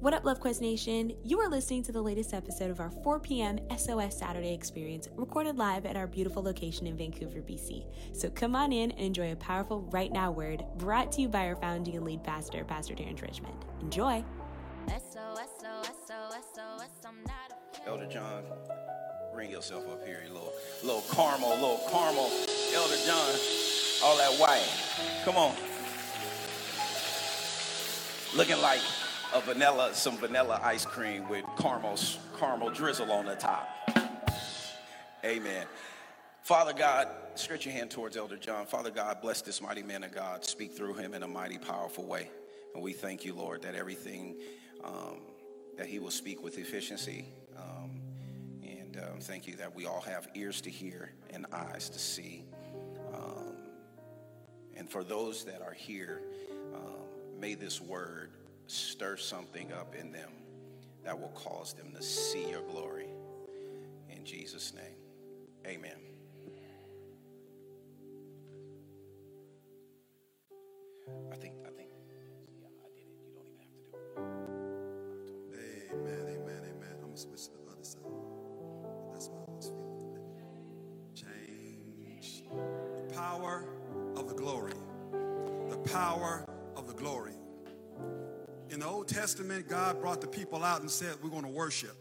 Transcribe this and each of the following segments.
What up, Love Quest Nation? You are listening to the latest episode of our 4 p.m. SOS Saturday experience, recorded live at our beautiful location in Vancouver, BC. So come on in and enjoy a powerful Right Now word brought to you by our founding and lead pastor, Pastor Terrence Richmond. Enjoy. Elder John, bring yourself up here, you little, little caramel, little caramel. Elder John, all that white. Come on. Looking like a vanilla, some vanilla ice cream with caramel, caramel drizzle on the top. Amen. Father God, stretch your hand towards Elder John. Father God, bless this mighty man of God. Speak through him in a mighty, powerful way. And we thank you, Lord, that everything um, that he will speak with efficiency. Um, and um, thank you that we all have ears to hear and eyes to see. Um, and for those that are here, um, may this word stir something up in them that will cause them to see your glory. In Jesus' name, amen. I think, Testament, God brought the people out and said, We're going to worship.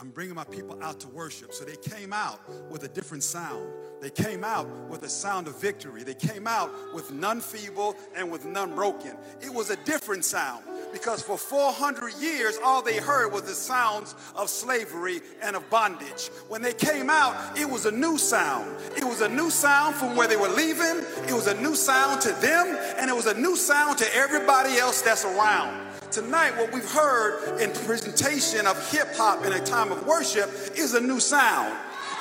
I'm bringing my people out to worship. So they came out with a different sound. They came out with a sound of victory. They came out with none feeble and with none broken. It was a different sound because for 400 years, all they heard was the sounds of slavery and of bondage. When they came out, it was a new sound. It was a new sound from where they were leaving, it was a new sound to them, and it was a new sound to everybody else that's around. Tonight, what we've heard in presentation of hip hop in a time of worship is a new sound.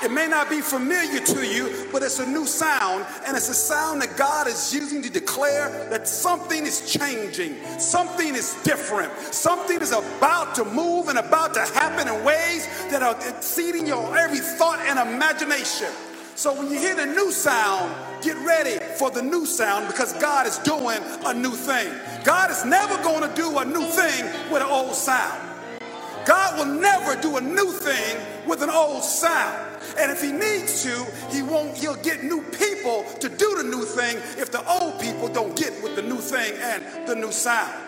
It may not be familiar to you, but it's a new sound, and it's a sound that God is using to declare that something is changing, something is different, something is about to move and about to happen in ways that are exceeding your every thought and imagination. So when you hear the new sound, get ready for the new sound because God is doing a new thing. God is never going to do a new thing with an old sound. God will never do a new thing with an old sound. And if he needs to, he won't he'll get new people to do the new thing if the old people don't get with the new thing and the new sound.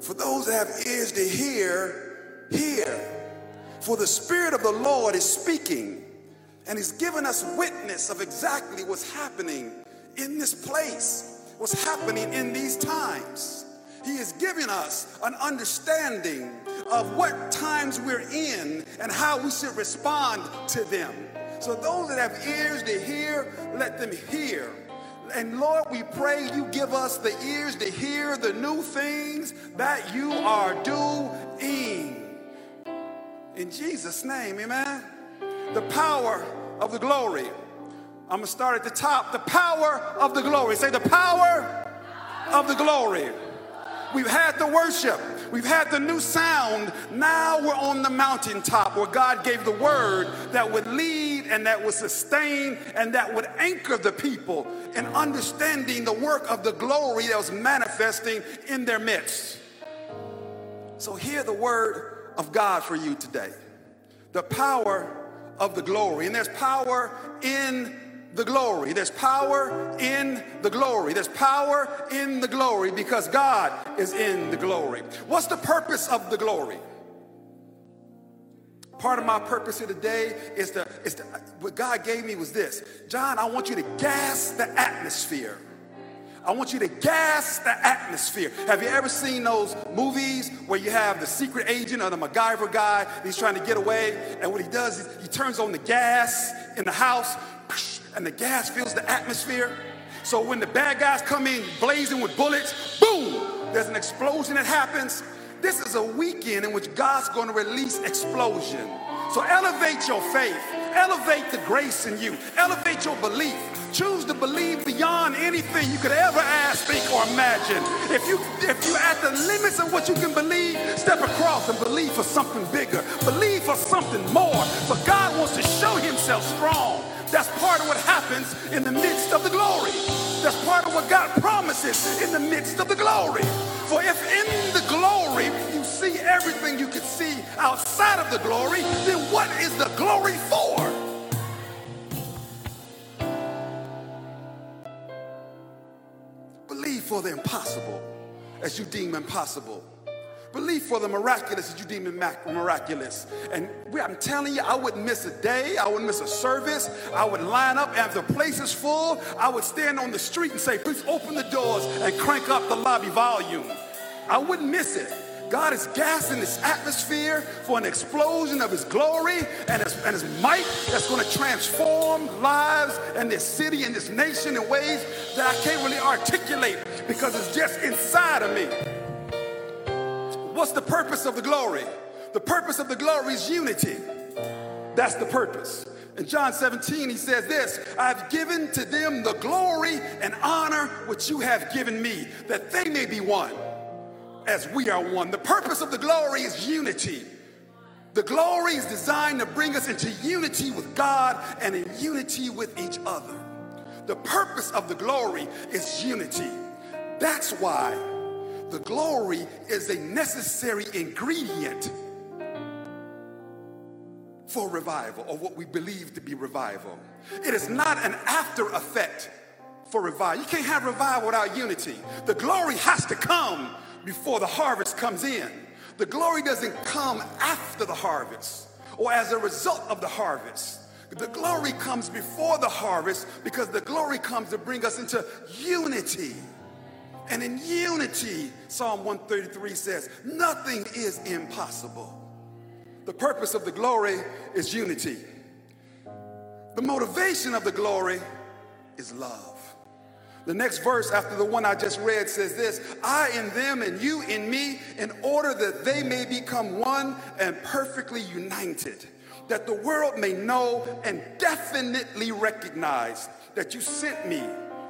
For those that have ears to hear, hear. For the Spirit of the Lord is speaking, and He's given us witness of exactly what's happening in this place, what's happening in these times. He is giving us an understanding of what times we're in and how we should respond to them. So, those that have ears to hear, let them hear. And Lord, we pray you give us the ears to hear the new things that you are doing. In Jesus' name, amen. The power of the glory. I'm going to start at the top. The power of the glory. Say the power of the glory. We've had the worship. We've had the new sound. Now we're on the mountaintop where God gave the word that would lead and that would sustain and that would anchor the people in understanding the work of the glory that was manifesting in their midst. So hear the word of God for you today. The power of the glory. And there's power in the glory. There's power in the glory. There's power in the glory because God is in the glory. What's the purpose of the glory? Part of my purpose here today is to, is the what God gave me was this. John, I want you to gas the atmosphere. I want you to gas the atmosphere. Have you ever seen those movies where you have the secret agent or the MacGyver guy? He's trying to get away, and what he does is he turns on the gas in the house, and the gas fills the atmosphere. So when the bad guys come in blazing with bullets, boom, there's an explosion that happens. This is a weekend in which God's going to release explosion. So elevate your faith, elevate the grace in you, elevate your belief. Choose to believe beyond anything you could ever ask, think, or imagine. If you if you're at the limits of what you can believe, step across and believe for something bigger. Believe for something more. For God wants to show himself strong. That's part of what happens in the midst of the glory. That's part of what God promises in the midst of the glory. For if if in the glory you see everything you could see outside of the glory, then what is the glory for? For the impossible as you deem impossible. Believe for the miraculous as you deem it miraculous. And I'm telling you, I wouldn't miss a day. I wouldn't miss a service. I would line up, if the place is full, I would stand on the street and say, please open the doors and crank up the lobby volume. I wouldn't miss it. God is gassing this atmosphere for an explosion of his glory and his, and his might that's going to transform lives and this city and this nation in ways that I can't really articulate because it's just inside of me. What's the purpose of the glory? The purpose of the glory is unity. That's the purpose. In John 17, he says this I've given to them the glory and honor which you have given me, that they may be one as we are one. The purpose of the glory is unity. The glory is designed to bring us into unity with God and in unity with each other. The purpose of the glory is unity. That's why the glory is a necessary ingredient for revival, or what we believe to be revival. It is not an after effect for revival. You can't have revival without unity. The glory has to come before the harvest comes in. The glory doesn't come after the harvest or as a result of the harvest. The glory comes before the harvest because the glory comes to bring us into unity. And in unity, Psalm 133 says, nothing is impossible. The purpose of the glory is unity. The motivation of the glory is love. The next verse after the one I just read says this I in them and you in me, in order that they may become one and perfectly united, that the world may know and definitely recognize that you sent me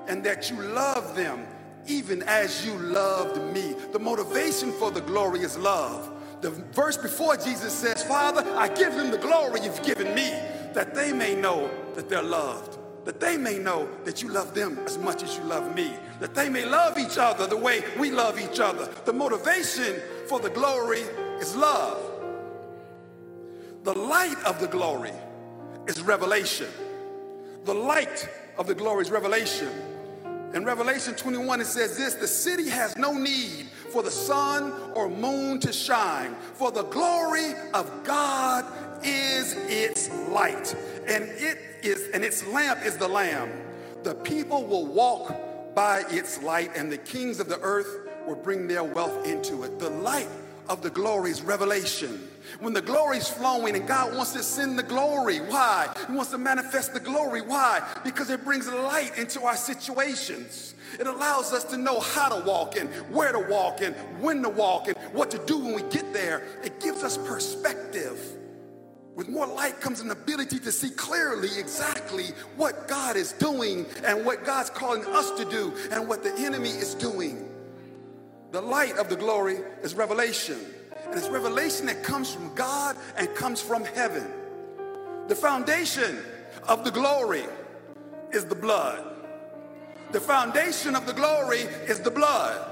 and that you love them even as you loved me. The motivation for the glory is love. The verse before Jesus says, Father, I give them the glory you've given me, that they may know that they're loved, that they may know that you love them as much as you love me, that they may love each other the way we love each other. The motivation for the glory is love. The light of the glory is revelation. The light of the glory is revelation. In Revelation 21, it says this The city has no need for the sun or moon to shine, for the glory of God is its light, and it is, and its lamp is the Lamb. The people will walk by its light, and the kings of the earth will bring their wealth into it. The light of the glory is revelation. When the glory is flowing and God wants to send the glory. Why? He wants to manifest the glory. Why? Because it brings light into our situations. It allows us to know how to walk and where to walk and when to walk and what to do when we get there. It gives us perspective. With more light comes an ability to see clearly exactly what God is doing and what God's calling us to do and what the enemy is doing. The light of the glory is revelation. It's revelation that comes from God and comes from heaven. The foundation of the glory is the blood. The foundation of the glory is the blood.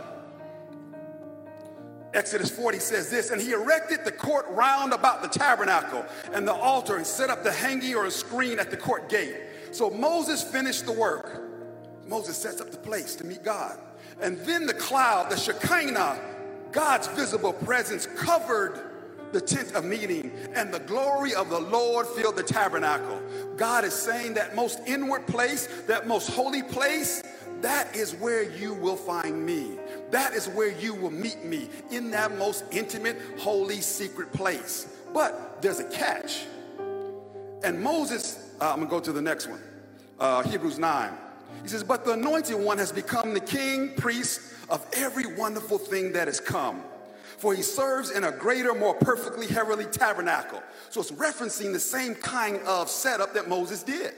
Exodus 40 says this, and he erected the court round about the tabernacle and the altar and set up the hanging or a screen at the court gate. So Moses finished the work. Moses sets up the place to meet God. And then the cloud, the Shekinah, God's visible presence covered the tent of meeting, and the glory of the Lord filled the tabernacle. God is saying that most inward place, that most holy place, that is where you will find me. That is where you will meet me in that most intimate, holy, secret place. But there's a catch. And Moses, uh, I'm gonna go to the next one, uh, Hebrews 9. He says, But the anointed one has become the king, priest of every wonderful thing that has come. For he serves in a greater, more perfectly heavenly tabernacle. So it's referencing the same kind of setup that Moses did.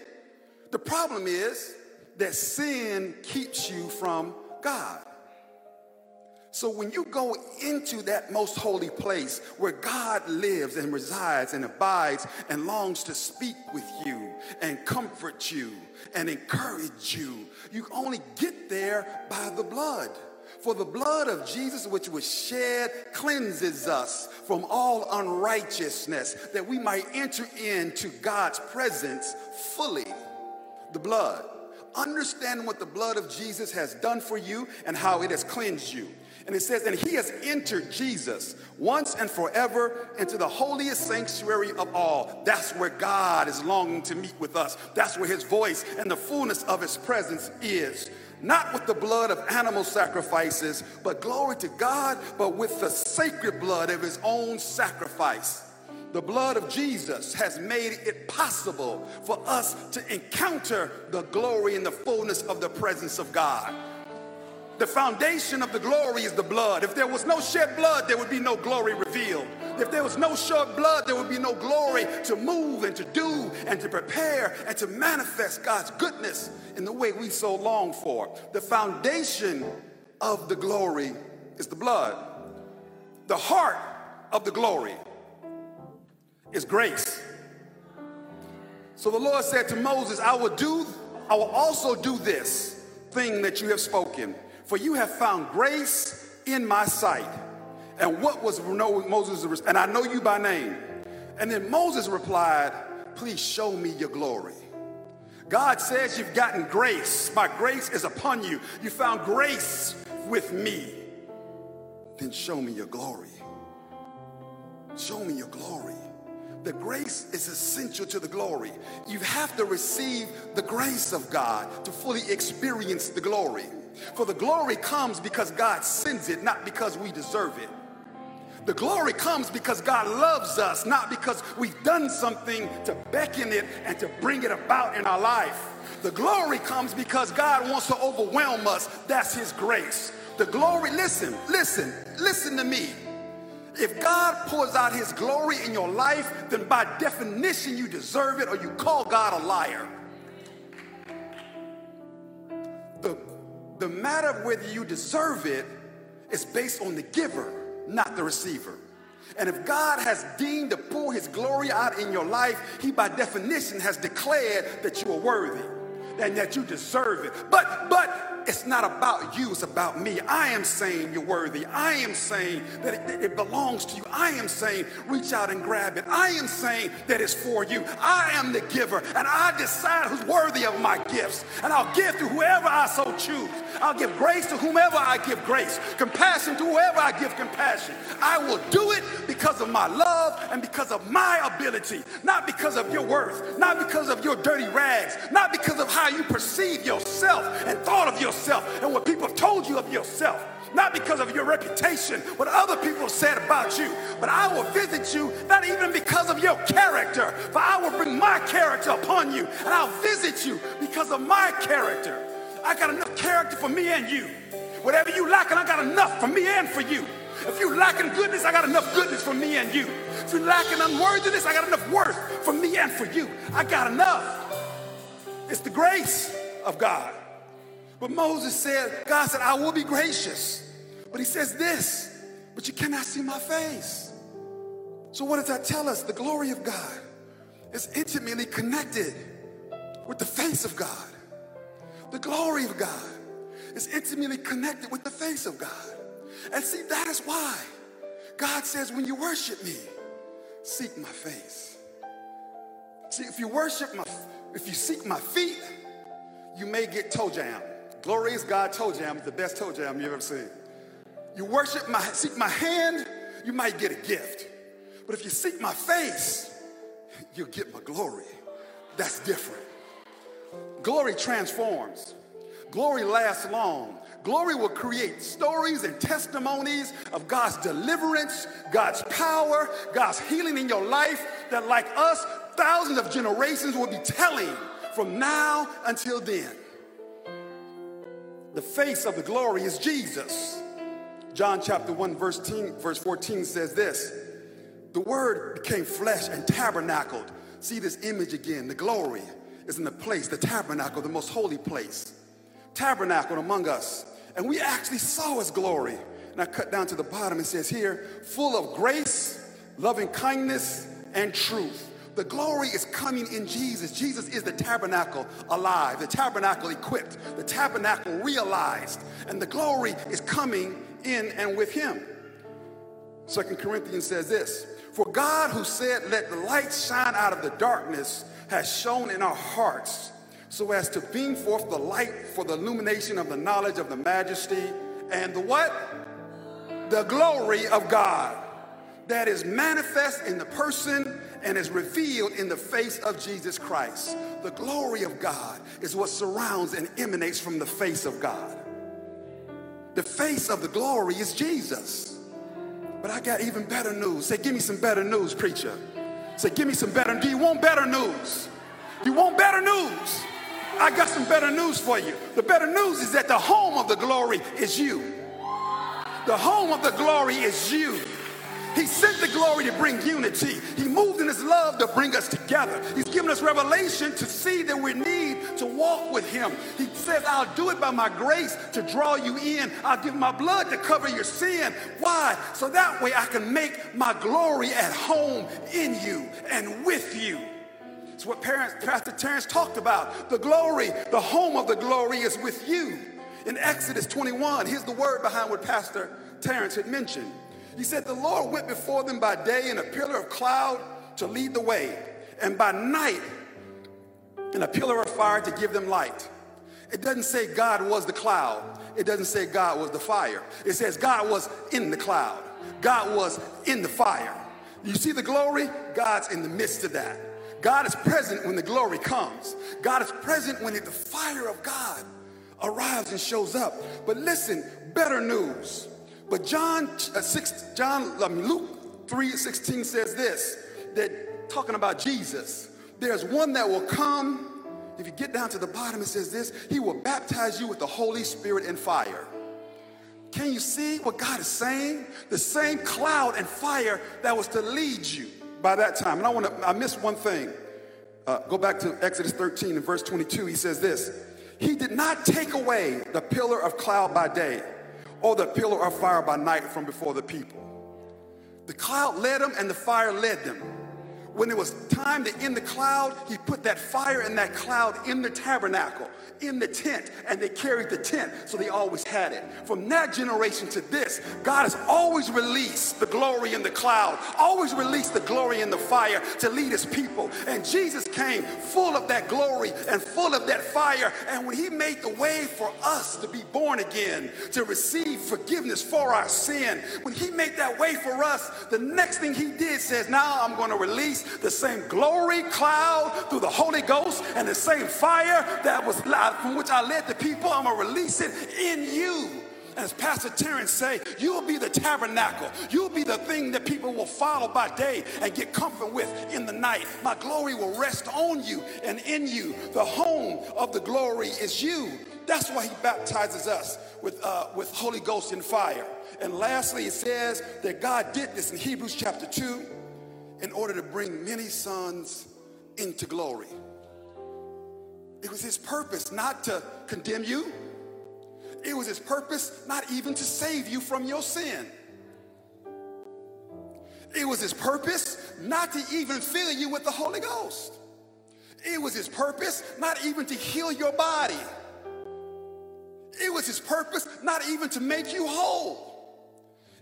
The problem is that sin keeps you from God. So when you go into that most holy place where God lives and resides and abides and longs to speak with you and comfort you and encourage you, you only get there by the blood. For the blood of Jesus, which was shed, cleanses us from all unrighteousness, that we might enter into God's presence fully. The blood. Understand what the blood of Jesus has done for you and how it has cleansed you. And it says, and he has entered Jesus once and forever into the holiest sanctuary of all. That's where God is longing to meet with us. That's where his voice and the fullness of his presence is. Not with the blood of animal sacrifices, but glory to God, but with the sacred blood of his own sacrifice. The blood of Jesus has made it possible for us to encounter the glory and the fullness of the presence of God. The foundation of the glory is the blood. If there was no shed blood, there would be no glory revealed. If there was no shed blood, there would be no glory to move and to do and to prepare and to manifest God's goodness in the way we so long for. The foundation of the glory is the blood. The heart of the glory is grace. So the Lord said to Moses, I will do, I will also do this thing that you have spoken for you have found grace in my sight. And what was Moses, and I know you by name. And then Moses replied, Please show me your glory. God says you've gotten grace. My grace is upon you. You found grace with me. Then show me your glory. Show me your glory. The grace is essential to the glory. You have to receive the grace of God to fully experience the glory. For the glory comes because God sends it, not because we deserve it. The glory comes because God loves us, not because we've done something to beckon it and to bring it about in our life. The glory comes because God wants to overwhelm us. That's His grace. The glory, listen, listen, listen to me. If God pours out His glory in your life, then by definition you deserve it or you call God a liar. The the matter of whether you deserve it is based on the giver, not the receiver. And if God has deemed to pour his glory out in your life, he by definition has declared that you are worthy and that you deserve it. But, but, it's not about you, it's about me. I am saying you're worthy. I am saying that it, it, belongs to you. I am saying reach out and grab it. I am saying that it's for you. I am the giver, and I decide who's worthy of my gifts. And I'll give to whoever I so choose. I'll give grace to whomever I give grace, compassion to whoever I give compassion. I will do it because of my love and because of my ability, not because of your worth, not because of your dirty rags, not because of how you perceive yourself and thought of yourself and what people have told you of yourself. Not because of your reputation, what other people said about you, but I will visit you not even because of your character, for I will bring my character upon you and I'll visit you because of my character. I got enough character for me and you. Whatever you lacking, I got enough for me and for you. If you lacking goodness, I got enough goodness for me and you. If you lacking unworthiness, I got enough worth for me and for you. I got enough. It's the grace of God. But Moses said, God said, I will be gracious. But he says this, but you cannot see my face. So what does that tell us? The glory of God is intimately connected with the face of God. The glory of God is intimately connected with the face of God. And see, that is why God says, when you worship me, seek my face. See, if you worship my, if you seek my feet, you may get toe jam. Glorious God toe jam is the best toe jam you've ever seen. You worship my, seek my hand, you might get a gift. But if you seek my face, you'll get my glory. That's different. Glory transforms. Glory lasts long. Glory will create stories and testimonies of God's deliverance, God's power, God's healing in your life that, like us, thousands of generations will be telling from now until then. The face of the glory is Jesus. John chapter 1, verse, 10, verse 14 says this The word became flesh and tabernacled. See this image again. The glory is in the place, the tabernacle, the most holy place. Tabernacled among us. And we actually saw his glory. And I cut down to the bottom. It says here, full of grace, loving kindness, and truth. The glory is coming in Jesus. Jesus is the tabernacle alive, the tabernacle equipped, the tabernacle realized, and the glory is coming in and with him. Second Corinthians says this For God, who said, Let the light shine out of the darkness, has shone in our hearts so as to beam forth the light for the illumination of the knowledge of the majesty and the what? The glory of God that is manifest in the person and is revealed in the face of Jesus Christ. The glory of God is what surrounds and emanates from the face of God. The face of the glory is Jesus. But I got even better news. Say, give me some better news, preacher. Say, give me some better. Do you want better news? You want better news? I got some better news for you. The better news is that the home of the glory is you. The home of the glory is you. He sent the glory to bring unity. He moved in his love to bring us together. He's given us revelation to see that we need to walk with him. He says, I'll do it by my grace to draw you in. I'll give my blood to cover your sin. Why? So that way I can make my glory at home in you and with you. It's what parents, Pastor Terrence talked about. The glory, the home of the glory is with you. In Exodus 21, here's the word behind what Pastor Terrence had mentioned. He said, The Lord went before them by day in a pillar of cloud to lead the way, and by night in a pillar of fire to give them light. It doesn't say God was the cloud, it doesn't say God was the fire. It says God was in the cloud, God was in the fire. You see the glory? God's in the midst of that. God is present when the glory comes. God is present when the fire of God arrives and shows up. But listen, better news. But John uh, 6, John, I mean, Luke 3 16 says this that talking about Jesus, there's one that will come. If you get down to the bottom, it says this He will baptize you with the Holy Spirit and fire. Can you see what God is saying? The same cloud and fire that was to lead you by that time. And I want to, I missed one thing. Uh, go back to Exodus 13 and verse 22. He says this He did not take away the pillar of cloud by day or the pillar of fire by night from before the people. The cloud led them and the fire led them. When it was time to end the cloud, he put that fire and that cloud in the tabernacle in the tent and they carried the tent, so they always had it. From that generation to this, God has always released the glory in the cloud, always released the glory in the fire to lead his people. And Jesus came full of that glory and full of that fire. And when he made the way for us to be born again, to receive forgiveness for our sin, when he made that way for us, the next thing he did says, Now I'm going to release the same glory cloud through the Holy Ghost and the same fire that was from which I led the people, I'm to release it in you. As Pastor Terrence say, you'll be the tabernacle. You'll be the thing that people will follow by day and get comfort with in the night. My glory will rest on you and in you. The home of the glory is you. That's why he baptizes us with, uh, with Holy Ghost and fire. And lastly, it says that God did this in Hebrews chapter 2 in order to bring many sons into glory. It was his purpose not to condemn you. It was his purpose not even to save you from your sin. It was his purpose not to even fill you with the Holy Ghost. It was his purpose not even to heal your body. It was his purpose not even to make you whole.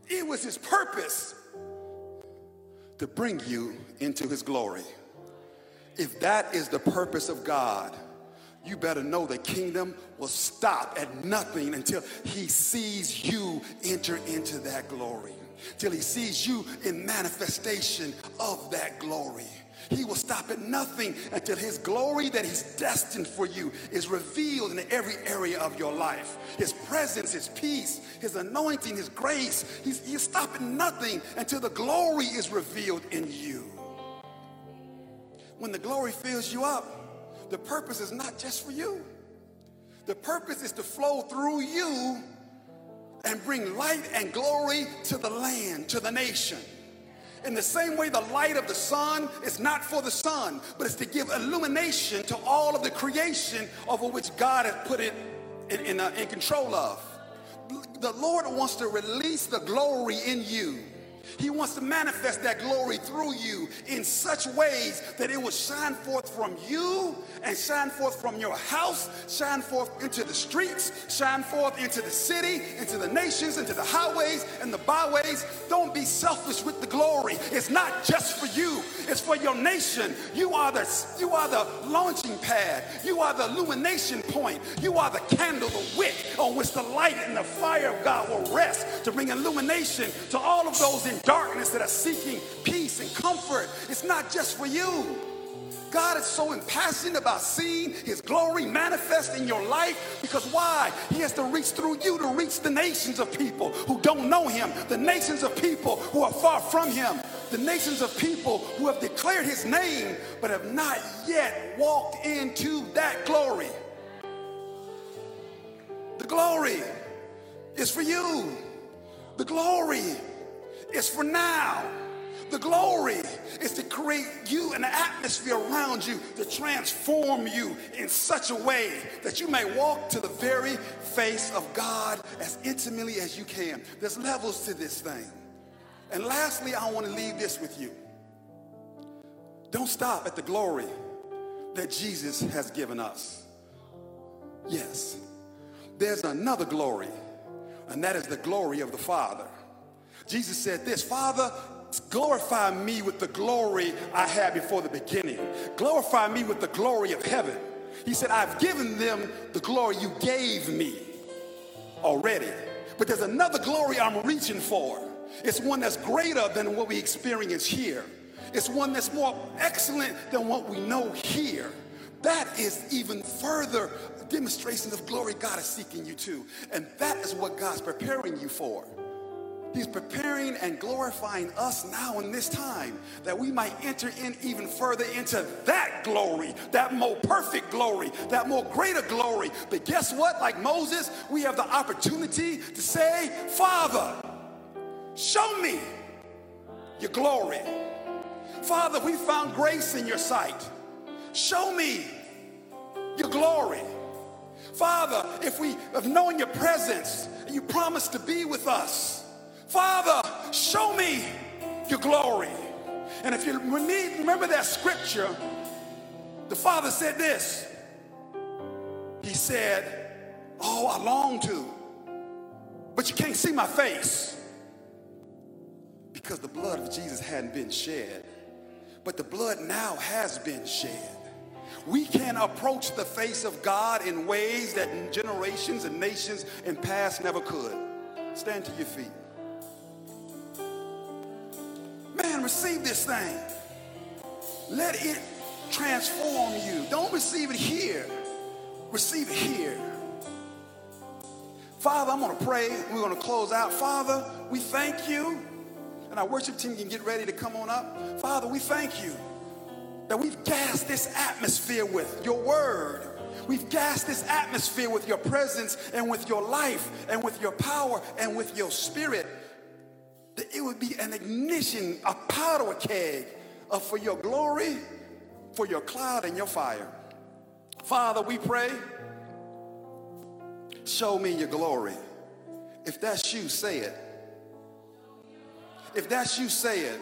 It was his purpose to bring you into his glory. If that is the purpose of God, you better know the kingdom will stop at nothing until he sees you enter into that glory, till he sees you in manifestation of that glory. He will stop at nothing until his glory that he's destined for you is revealed in every area of your life. His presence, his peace, his anointing, his grace. He's, he's stopping nothing until the glory is revealed in you. When the glory fills you up, the purpose is not just for you. The purpose is to flow through you and bring light and glory to the land, to the nation. In the same way, the light of the sun is not for the sun, but it's to give illumination to all of the creation over which God has put it in, in, uh, in control of. The Lord wants to release the glory in you He wants to manifest that glory through you in such ways that it will shine forth from you and shine forth from your house, shine forth into the streets, shine forth into the city, into the nations, into the highways and the byways. Don't be selfish with the glory. It's not just for you, it's for your nation. You are the you are the launching pad. You are the illumination point. You are the candle, the wick on which the light and the fire of God will rest to bring illumination to all of those in darkness that are seeking peace and comfort. It's not just for you. God is so impassioned about seeing his glory manifest in your life because why? He has to reach through you to reach the nations of people who don't know him, the nations of people who are far from him, the nations of people who have declared his name but have not yet walked into that glory. The glory is for you. The glory is for now. The glory is to create you and an atmosphere around you to transform you in such a way that you may walk to the very face of God as intimately as you can. There's levels to this thing. And lastly, I want to leave this with you. Don't stop at the glory that Jesus has given us. Yes, there's another glory, and that is the glory of the Father. Jesus said this Father, glorify me with the glory I had before the beginning. Glorify me with the glory of heaven. He said, I've given them the glory you gave me already. But there's another glory I'm reaching for. It's one that's greater than what we experience here. It's one that's more excellent than what we know here. That is even further demonstration of glory God is seeking you to. And that is what God's preparing you for. He's preparing and glorifying us now in this time that we might enter in even further into that glory, that more perfect glory, that more greater glory. But guess what? Like Moses, we have the opportunity to say, Father, show me your glory. Father, we found grace in your sight. Show me your glory. Father, if we have known your presence you promised to be with us, Father, show me your glory. And if you need, remember that scripture, the Father said this. He said, Oh, I long to, but you can't see my face because the blood of Jesus hadn't been shed. But the blood now has been shed. We can approach the face of God in ways that generations and nations in past never could. Stand to your feet. Receive this thing. Let it transform you. Don't receive it here. Receive it here. Father, I'm going to pray. We're going to close out. Father, we thank you. And our worship team can get ready to come on up. Father, we thank you that we've gassed this atmosphere with your word. We've gassed this atmosphere with your presence and with your life and with your power and with your spirit it would be an ignition, a powder keg of for your glory, for your cloud and your fire. Father, we pray, show me your glory. If that's you, say it. If that's you, say it.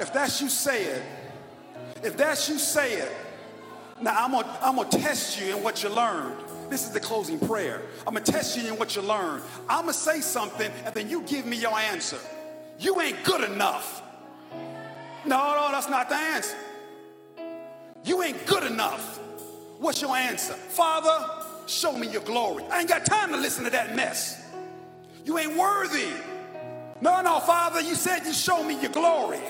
If that's you, say it. If that's you, say it. Now I'm gonna, I'm gonna test you in what you learned. This is the closing prayer. I'm going to test you in what you learn. I'm going to say something and then you give me your answer. You ain't good enough. No, no, that's not the answer. You ain't good enough. What's your answer? Father, show me your glory. I ain't got time to listen to that mess. You ain't worthy. No, no, Father, you said you show me your glory.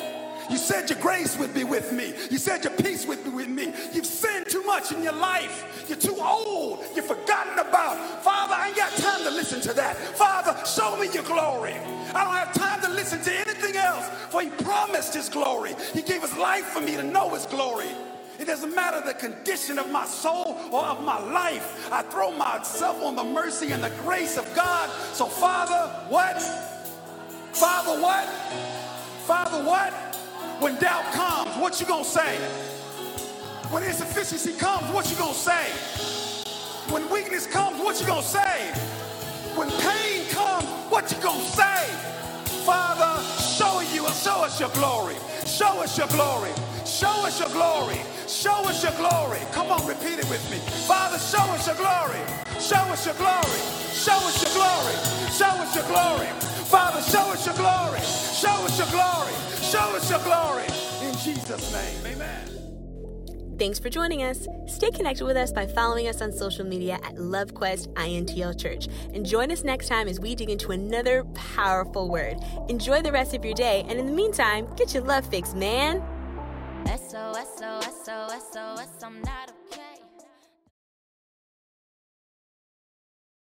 You said your grace would be with me. You said your peace would be with me. You've sinned too much in your life. You're too old. You're forgotten about. Father, I ain't got time to listen to that. Father, show me your glory. I don't have time to listen to anything else, for He promised His glory. He gave His life for me to know His glory. It doesn't matter the condition of my soul or of my life. I throw myself on the mercy and the grace of God. So, Father, what? Father, what? Father, what? When doubt comes, what you gonna say? When insufficiency comes, what you gonna say? When weakness comes, what you gonna say? When pain comes, what you gonna say? Father, show us your glory. Show us your glory. Show us your glory. Show us your glory. Come on, repeat it with me. Father, show us your glory. Show us your glory. Show us your glory. Show us your glory. Father, show us your glory. Show us your glory. Show us your glory. In Jesus' name, amen. Thanks for joining us. Stay connected with us by following us on social media at LoveQuest INTL Church. And join us next time as we dig into another powerful word. Enjoy the rest of your day, and in the meantime, get your love fix, man. SOS, SOS, SOS, SOS, I'm not a